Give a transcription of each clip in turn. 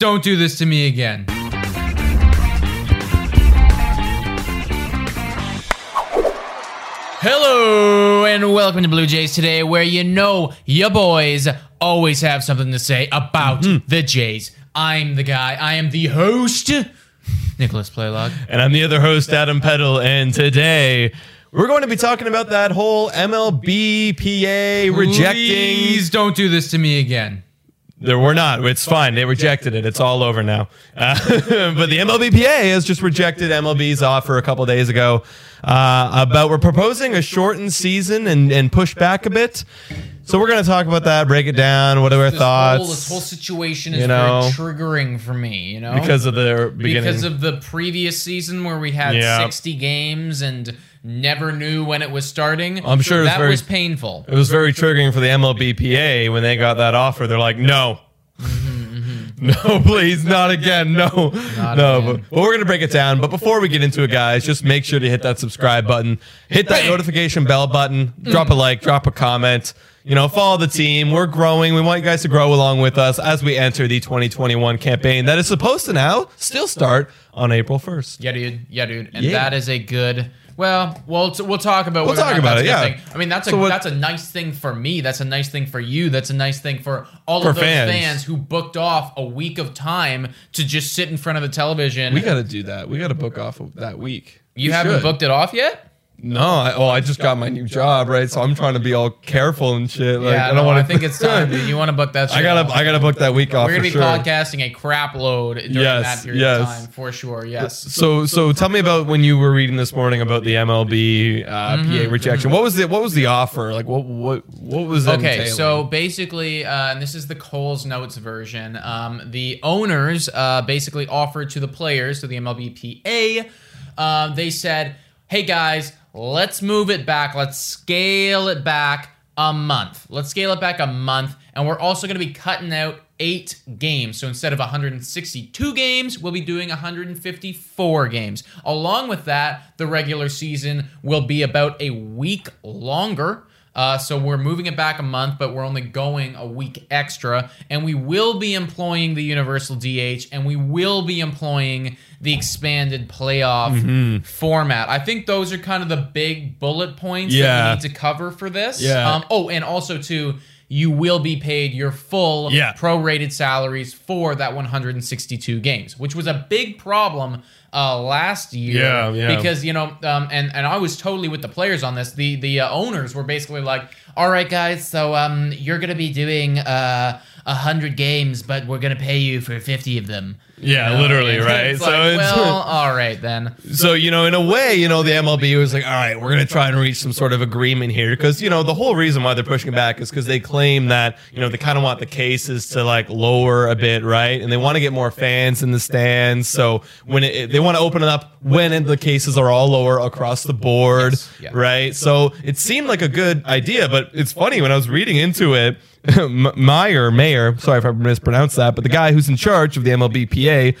Don't do this to me again. Hello and welcome to Blue Jays today, where you know your boys always have something to say about mm-hmm. the Jays. I'm the guy. I am the host, Nicholas Playlog. And I'm the other host, Adam Peddle. And today we're going to be talking about that whole MLBPA rejecting. Please don't do this to me again. There, we're not. It's fine. They rejected it. It's all over now. Uh, but the MLBPA has just rejected MLB's offer a couple days ago uh, about we're proposing a shortened season and, and push back a bit. So we're going to talk about that, break it down. What are our This thoughts? whole, this whole situation is You know, very triggering for me. You know, because of the beginning. because of the previous season where we had. 60 games and never knew when it was starting. I'm sure it was that very- was painful. It was very triggering for the MLBPA when they got that offer. They're like, no. Mm-hmm, mm-hmm. No, please, not again. No, no. again. But, but we're gonna break it down. But before we get into it, guys, just make sure to hit that subscribe button, hit that notification bell button, drop a like, drop a comment. You know, follow the team. We're growing. We want you guys to grow along with us as we enter the 2021 campaign that is supposed to now still start on April 1st. Yeah, dude. Yeah, dude. And Yeah. that is a good. Well, we'll we'll talk about. We'll talk about it, yeah. thing. I mean, that's a what- that's a nice thing for me. That's a nice thing for you. That's a nice thing for all For of those fans. fans. who booked off a week of time to just sit in front of the television. We got to do that. We got to book off of that week. you We haven't should. booked it off yet. No, I, oh, I just got my new job, right? So I'm trying to be all careful and shit. Like, yeah, I don't no, want I think it's time. dude. You want to book that? I gotta, off. I gotta book that week off We're gonna be sure. podcasting a crap load during Yes, that period yes. of time for sure. Yes. So, so tell me about when you were reading this morning about the MLB uh, Mm-hmm, PA rejection. What was the, what was the offer? Like, what, what, what was it? Okay, entailing? so basically, uh, and this is the Coles Notes version. Um, the owners uh, basically offered to the players, to the MLBPA, uh, they said, "Hey guys, let's move it back. Let's scale it back a month. Let's scale it back a month, and we're also going to be cutting out." Eight games. So instead of 162 games, we'll be doing 154 games. Along with that, the regular season will be about a week longer. Uh, so we're moving it back a month, but we're only going a week extra. And we will be employing the universal DH and we will be employing the expanded playoff Mm-hmm. format. I think those are kind of the big bullet points that we need to cover for this. Yeah. Um, oh, and also, too, you will be paid your full Yeah. prorated salaries for that 162 games, which was a big problem uh, last year. Yeah, yeah. Because you know, um, and and I was totally with the players on this. The the uh, owners were basically like, "All right, guys, so um, you're gonna be doing uh, a hundred games, but we're gonna pay you for 50 of them." Yeah, You know? literally, right? So like, it's- well, all right then. So, you know, in a way, you know, the MLB was like, all right, we're going to try and reach some sort of agreement here. Because, you know, the whole reason why they're pushing back is because they claim that, you know, they kind of want the cases to like lower a bit, right? And they want to get more fans in the stands. So when it, they want to open it up when the cases are all lower across the board, Yes, yeah. right? So it seemed like a good idea. But it's funny when I was reading into it, Meyer, Mayer, sorry if I mispronounced that, but the guy who's in charge of the MLBPA,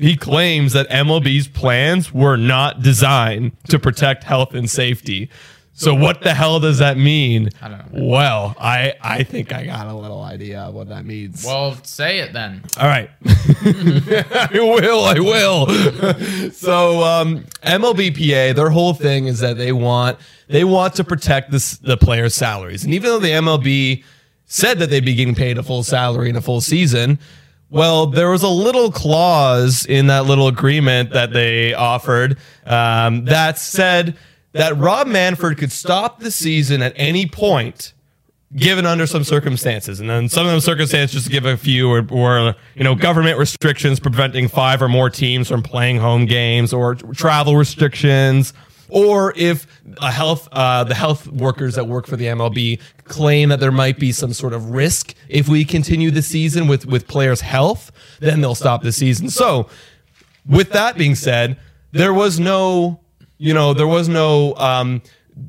he claims that MLB's plans were not designed to protect health and safety. So what the hell does that mean? I don't know. Well, I I think I got a little idea of what that means. Well, say it then. All right. I will. I will. so um, MLBPA, their whole thing is that they want they want to protect this, the players' salaries, and even though the MLB said that they'd be getting paid a full salary in a full season. Well, there was a little clause in that little agreement that they offered um, that said that Rob Manfred could stop the season at any point given under some circumstances. And then some of those circumstances, just to give a few, were you know government restrictions preventing five or more teams from playing home games, or travel restrictions, or if a health uh, the health workers that work for the MLB claim that there might be some sort of risk if we continue the season with with players' health, then they'll stop the season. So, with that being said, there was no, you know, there was no um,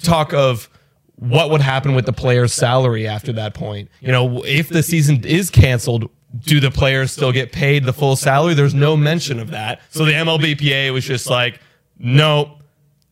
talk of what would happen with the player's salary after that point. You know, if the season is canceled, do the players still get paid the full salary? There's no mention of that. So the MLBPA was just like, nope,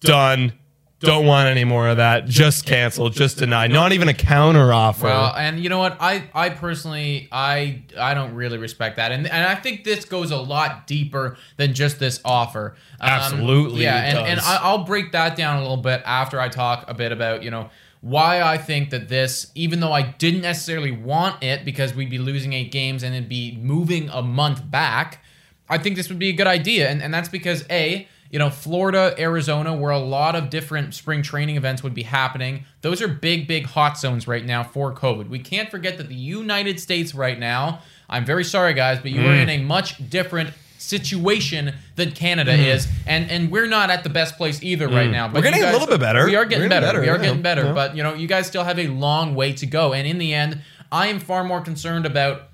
done. Don't want any more of that. Just cancel. Just deny. Not even a counter offer. Well, and you know what? I I personally I I don't really respect that, and and I think this goes a lot deeper than just this offer. Um, Absolutely, yeah, and and. I, I'll break that down a little bit after I talk a bit about you know why I think that this, even though I didn't necessarily want it because we'd be losing eight games and it'd be moving a month back, I think this would be a good idea, and and that's because a you know, Florida, Arizona, where a lot of different spring training events would be happening. Those are big, big hot zones right now for COVID. We can't forget that the United States right now, I'm very sorry, guys, but you are mm. in a much different situation than Canada mm. is. And and we're not at the best place either right mm. now. But We're getting you a little bit better. We are getting We're better. We are better, getting better. Yeah. But, you know, you guys still have a long way to go. And in the end, I am far more concerned about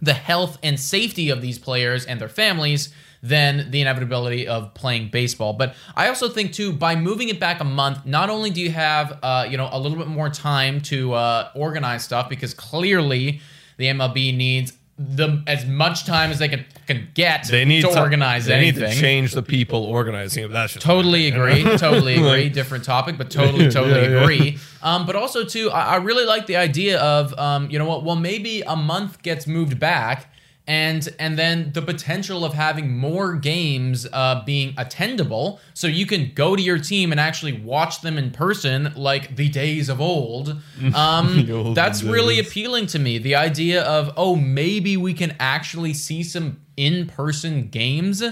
the health and safety of these players and their families than the inevitability of playing baseball. But I also think too, by moving it back a month, not only do you have uh, you know a little bit more time to uh, organize stuff because clearly the MLB needs the as much time as they can can get they need to, organize They anything. need to change the people organizing it. That's Totally agree. Totally agree. Different topic, but totally, totally Yeah, yeah. agree. Um, but also too, I, I really like the idea of, um, you know what? Well, maybe a month gets moved back, and and then the potential of having more games uh, being attendable, so you can go to your team and actually watch them in person, like the days of old. Um, old that's really appealing to me. The idea of oh, maybe we can actually see some in-person games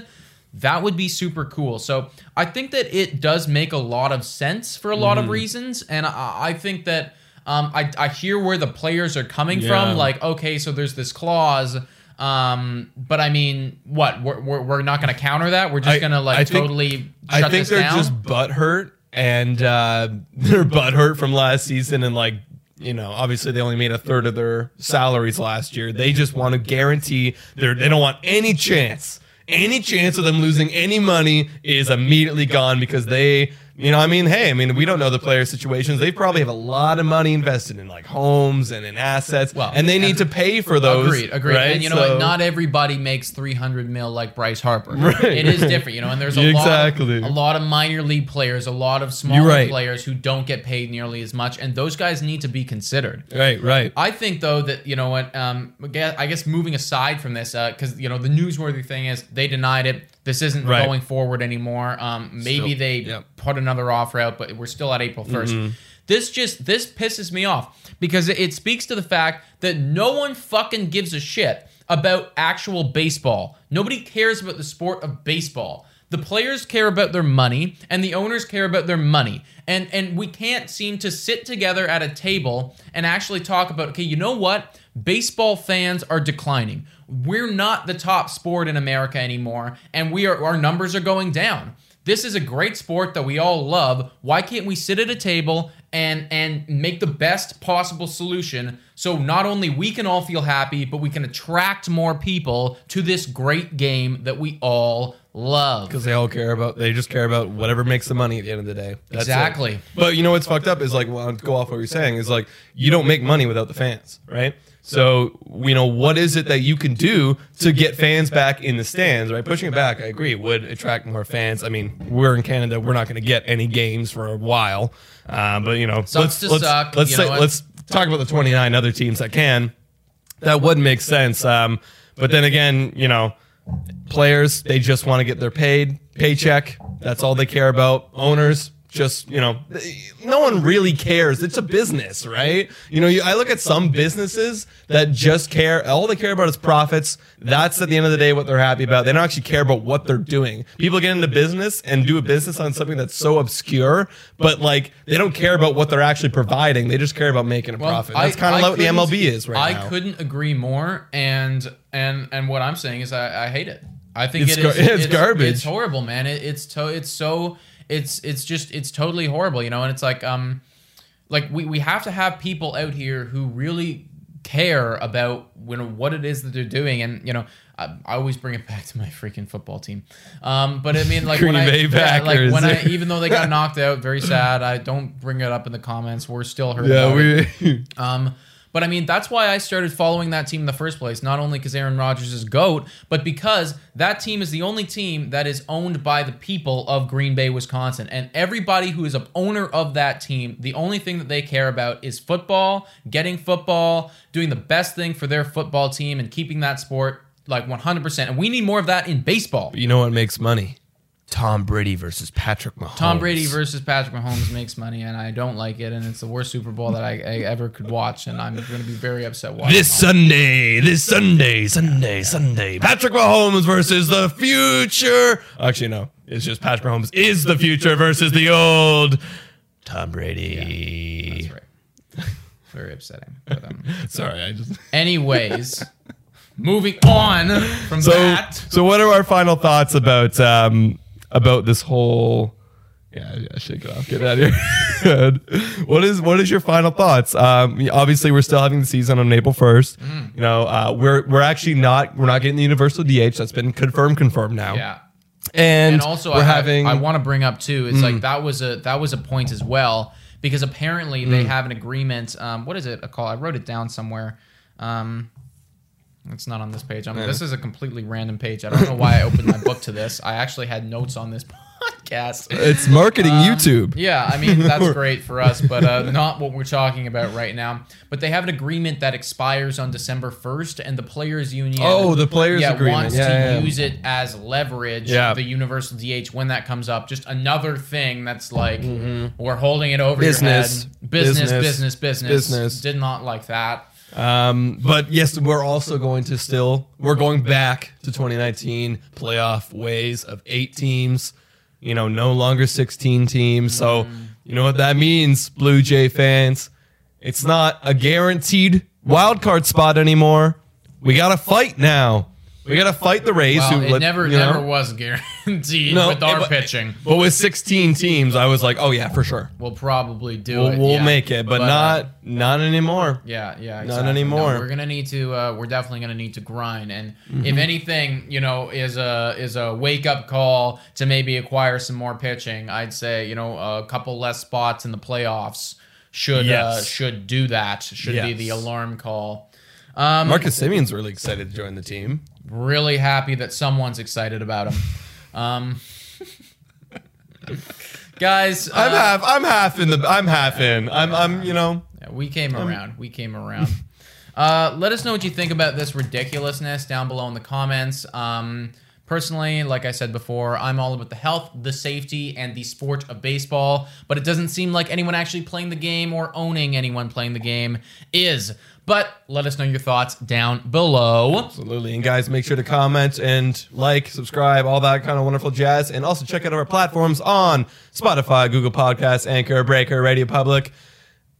that would be super cool. So I think that it does make a lot of sense for a lot Mm-hmm. of reasons, and I, I think that um, I, I hear where the players are coming Yeah. from. Like, okay, so there's this clause, um, but I mean, what? We're, we're, we're not going to counter that. We're just going to like I think- totally I think they're down. just butthurt and uh, they're butthurt from last season and like you know obviously they only made a third of their salaries last year. They just want to guarantee they they don't want any chance. Any chance of them losing any money is immediately gone because they, you know, I mean, hey, I mean, we don't know the player situations. They probably have a lot of money invested in like homes and in assets, Well, and they need to pay for those. Agreed, agreed. right? And you know So- what? Not everybody makes 300 mil like Bryce Harper. Right, It is different, you know. And there's a Exactly. lot, of, a lot of minor league players, a lot of smaller right. players who don't get paid nearly as much, and those guys need to be considered. right, right. I think though that you know what, um, I guess- I guess moving aside from this, because you know the newsworthy thing is they denied it. This isn't Right. going forward anymore. Um, maybe Still- they yep. put another offer out, but we're still at April 1st Mm-hmm. This just this pisses me off because it, it speaks to the fact that no one fucking gives a shit about actual baseball. Nobody cares about the sport of baseball. The players care about their money and the owners care about their money. And and we can't seem to sit together at a table and actually talk about okay, you know what? Baseball fans are declining. We're not the top sport in America anymore and we are our numbers are going down. This is a great sport that we all love. Why can't we sit at a table and and make the best possible solution so not only we can all feel happy, but we can attract more people to this great game that we all love. because they all care about they just care about whatever makes the money at the end of the day. That's it. Exactly. But you know what's fucked up is like well, go off what you're saying is like you don't make money without the fans, right? So you know what is it that you can do to get fans back in the stands, right? Pushing it back, I agree, would attract more fans. I mean, we're in Canada, we're not going to get any games for a while, um, but you know, Sucks let's to let's, suck, let's say know let's talk about the 29 other teams that can. That would make sense. Um, but then again, you know, players they just want to get their paid paycheck that's all they care about owners just you know no one really cares it's a business right you know you, i look at some businesses that just care all they care about is profits that's at the end of the day what they're happy about they don't actually care about what they're doing people get into business and do a business on something that's so obscure but like they don't care about what they're actually providing they just care about making a profit that's kind of I what the mlb is right I now couldn't agree more, and and and what I'm saying is I, I hate it. I think It's it gar- is. it's garbage. It's horrible, man. It, it's to, it's so it's it's just it's totally horrible, you know. And it's like um like we we have to have people out here who really care about you know what it is that they're doing and you know I, I always bring it back to my freaking football team um but i mean like when Green I, yeah, like when i even though they got knocked out very sad i don't bring it up in the comments we're still hurt yeah it. we Um, but I mean, that's why I started following that team in the first place. Not only because Aaron Rodgers is GOAT, but because that team is the only team that is owned by the people of Green Bay, Wisconsin. And everybody who is an owner of that team, the only thing that they care about is football, getting football, doing the best thing for their football team, and keeping that sport like 100%. And we need more of that in baseball. you know what makes money tom brady versus patrick mahomes Tom Brady versus Patrick Mahomes makes money, and I don't like it, and it's the worst Super Bowl that I, I ever could watch, and I'm going to be very upset watching. This all Sunday, this Sunday, Sunday, Sunday. Patrick Mahomes versus the future. Actually, no. It's just Patrick Mahomes is the future versus the old Tom Brady. That's right. Very upsetting. But, um, Sorry, I just. anyways, moving on from So, that. so what are our final thoughts about um about this whole? Yeah, yeah, shake it off. Get out of here. what is what is your final thoughts? Um, obviously, we're still having the season on April first. Mm. You know, uh, we're we're actually not we're not getting the universal DH. That's been confirmed confirmed now. Yeah. and, And also, we're I, having. Mm. I, want to bring up too. It's like that was a that was a point as well because apparently they Mm. have an agreement. Um, what is it? A call? I wrote it down somewhere. Um, it's not on this page. I mean, this is a completely random page. I don't know why I opened my book to this. I actually had notes on this podcast. it's marketing Um, YouTube. Yeah, I mean that's great for us, but uh, not what we're talking about right now. But they have an agreement that expires on December first, and the players' union. Oh, the players' yeah, agreement. wants Yeah, to yeah, yeah. use it as leverage. Yeah. the universal DH when that comes up. Just another thing that's like we're holding it over Business. your head. Business, Business. business, business, Business. Did not like that. Um, but yes, we're also going to still we're going back to 2019 playoff ways of eight teams. You know, no longer 16 teams. So you know what that means, Blue Jay fans. It's not a guaranteed wild card spot anymore. We got to fight now. We got to fight the Rays. Well, who it let- never, you know? never was guaranteed No, with our but- pitching. But with 16 teams, I was like, oh yeah, for sure. We'll probably do We'll, it. we'll yeah. make it, but, uh, not not anymore. Yeah, yeah, Not anymore. No, we're gonna need to. Uh, we're definitely gonna need to grind, and Mm-hmm. if anything, you know, is a is a wake up call to maybe acquire some more pitching. I'd say, you know, a couple less spots in the playoffs should uh, should do that. Should be the alarm call. Um, Marcus Semien's really excited to join the team. really happy that someone's excited about him. Um, guys, I'm uh, half. I'm half in the. I'm half in. I'm. I'm. You know. Yeah, we came around. We came around. Uh, let us know what you think about this ridiculousness down below in the comments. Um, Personally, like I said before, I'm all about the health, the safety, and the sport of baseball, but it doesn't seem like anyone actually playing the game or owning anyone playing the game is. But let us know your thoughts down below. Absolutely. And guys, make sure to comment and like, subscribe, all that kind of wonderful jazz. And also check out our platforms on Spotify, Google Podcasts, Anchor, Breaker, Radio Public.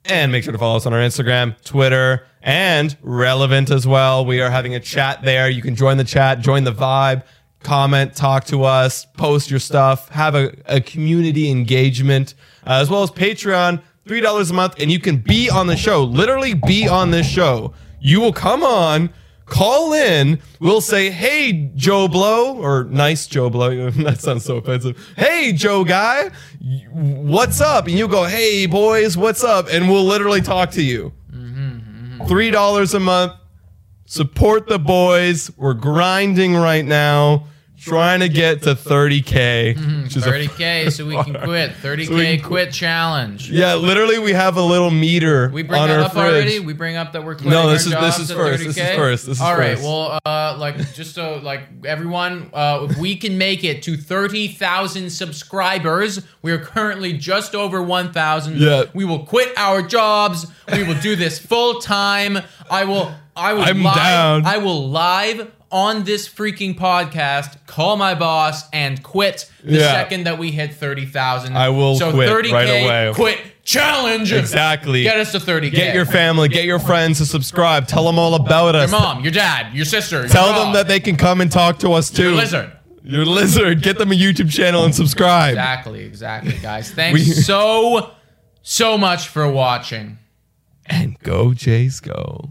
And make sure to follow us on our Instagram, Twitter, and Relevant as well. We are having a chat there. You can join the chat, join the vibe, comment, talk to us, post your stuff, have a, a community engagement, uh, as well as Patreon, $3 a month, and you can be on the show, literally be on this show. You will come on, call in, we'll say, hey, Joe Blow, or nice Joe Blow. that sounds so offensive. Hey, Joe Guy, what's up? And you go, hey, boys, what's up? And we'll literally talk to you. $3 a month. Support the boys. We're grinding right now, trying to get to 30K. Which is a 30K so we can quit. 30K So can quit challenge. Yeah, literally, we have a little meter We bring on that our up fridge. already. We bring up that we're quitting No, this is- this is first. This is first. This is All right. first. Well, uh, like just so like everyone, uh, if we can make it to thirty thousand subscribers, we are currently just over one thousand. Yeah. We will quit our jobs. We will do this full time. I will. I will. I'm live, down. I will live on this freaking podcast. Call my boss and quit the Yeah. second that we hit thirty thousand. I will so quit 30K right away. Quit challenge. Exactly. Get us to 30K. Get your family, get your friends to subscribe. Tell them all about us. Your mom, your dad, your sister. your Tell them dog, that they can come and talk to us too. your lizard. Your lizard. Get them a YouTube channel and subscribe. Exactly, exactly, guys. Thanks We- so, so much for watching. And go, Jays, go.